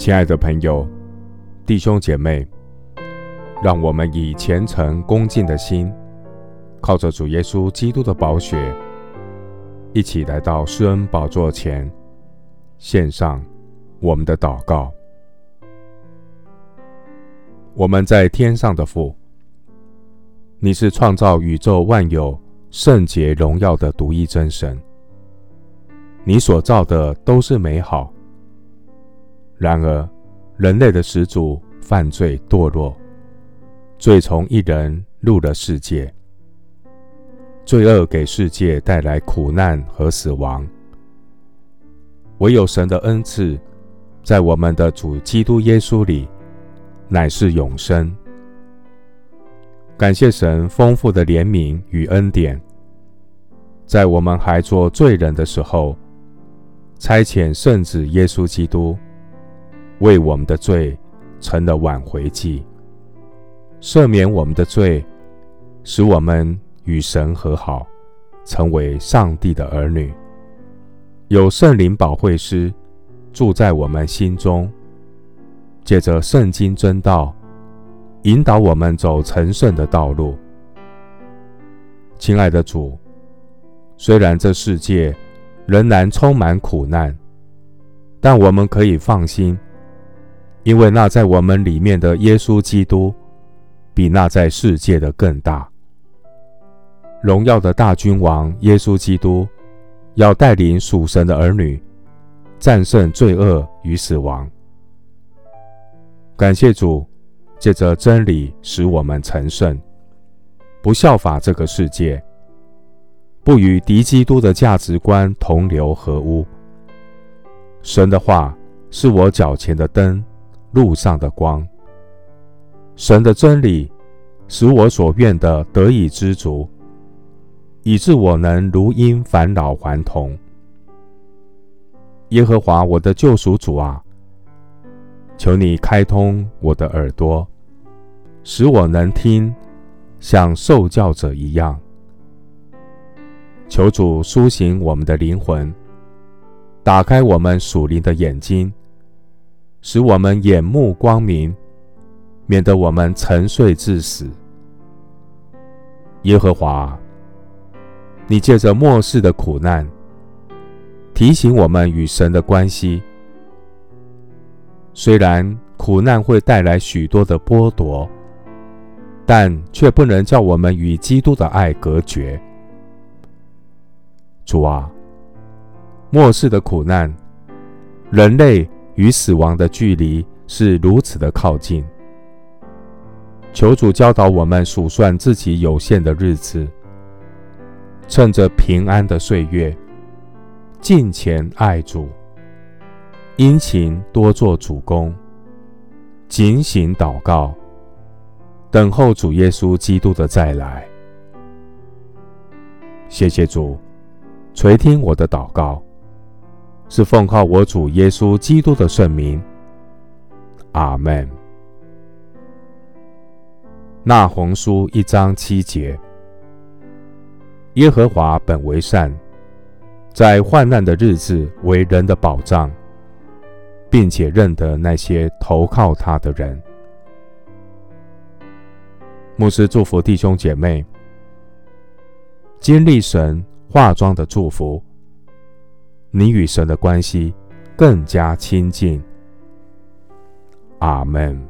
亲爱的朋友、弟兄姐妹，让我们以虔诚恭敬的心，靠着主耶稣基督的宝血，一起来到施恩宝座前，献上我们的祷告。我们在天上的父，你是创造宇宙万有、圣洁荣耀的独一真神。你所造的都是美好，然而人类的始祖犯罪堕落，罪从一人入了世界，罪恶给世界带来苦难和死亡。唯有神的恩赐，在我们的主基督耶稣里，乃是永生。感谢神丰富的怜悯与恩典，在我们还做罪人的时候。差遣圣子耶稣基督为我们的罪成了挽回祭，赦免我们的罪，使我们与神和好，成为上帝的儿女。有圣灵保惠师住在我们心中，借着圣经真道，引导我们走成圣的道路。亲爱的主，虽然这世界，仍然充满苦难，但我们可以放心，因为那在我们里面的耶稣基督，比那在世界的更大。荣耀的大君王耶稣基督，要带领属神的儿女，战胜罪恶与死亡。感谢主，借着真理使我们成圣，不效法这个世界。不与敌基督的价值观同流合污。神的话是我脚前的灯，路上的光。神的真理使我所愿的得以知足，以致我能如鹰返老还童。耶和华我的救赎主啊，求你开通我的耳朵，使我能听，像受教者一样。求主苏醒我们的灵魂，打开我们属灵的眼睛，使我们眼目光明，免得我们沉睡至死。耶和华，你借着末世的苦难，提醒我们与神的关系。虽然苦难会带来许多的剥夺，但却不能叫我们与基督的爱隔绝。主啊，末世的苦难，人类与死亡的距离是如此的靠近。求主教导我们数算自己有限的日子，趁着平安的岁月，敬虔爱主，殷勤多做主工，警醒祷告，等候主耶稣基督的再来。谢谢主。垂听我的祷告，是奉靠我主耶稣基督的圣名。阿门。那鸿书一章七节：耶和华本为善，在患难的日子为人的保障，并且认得那些投靠他的人。牧师祝福弟兄姐妹，经历神。化妆的祝福，你与神的关系更加亲近。阿门。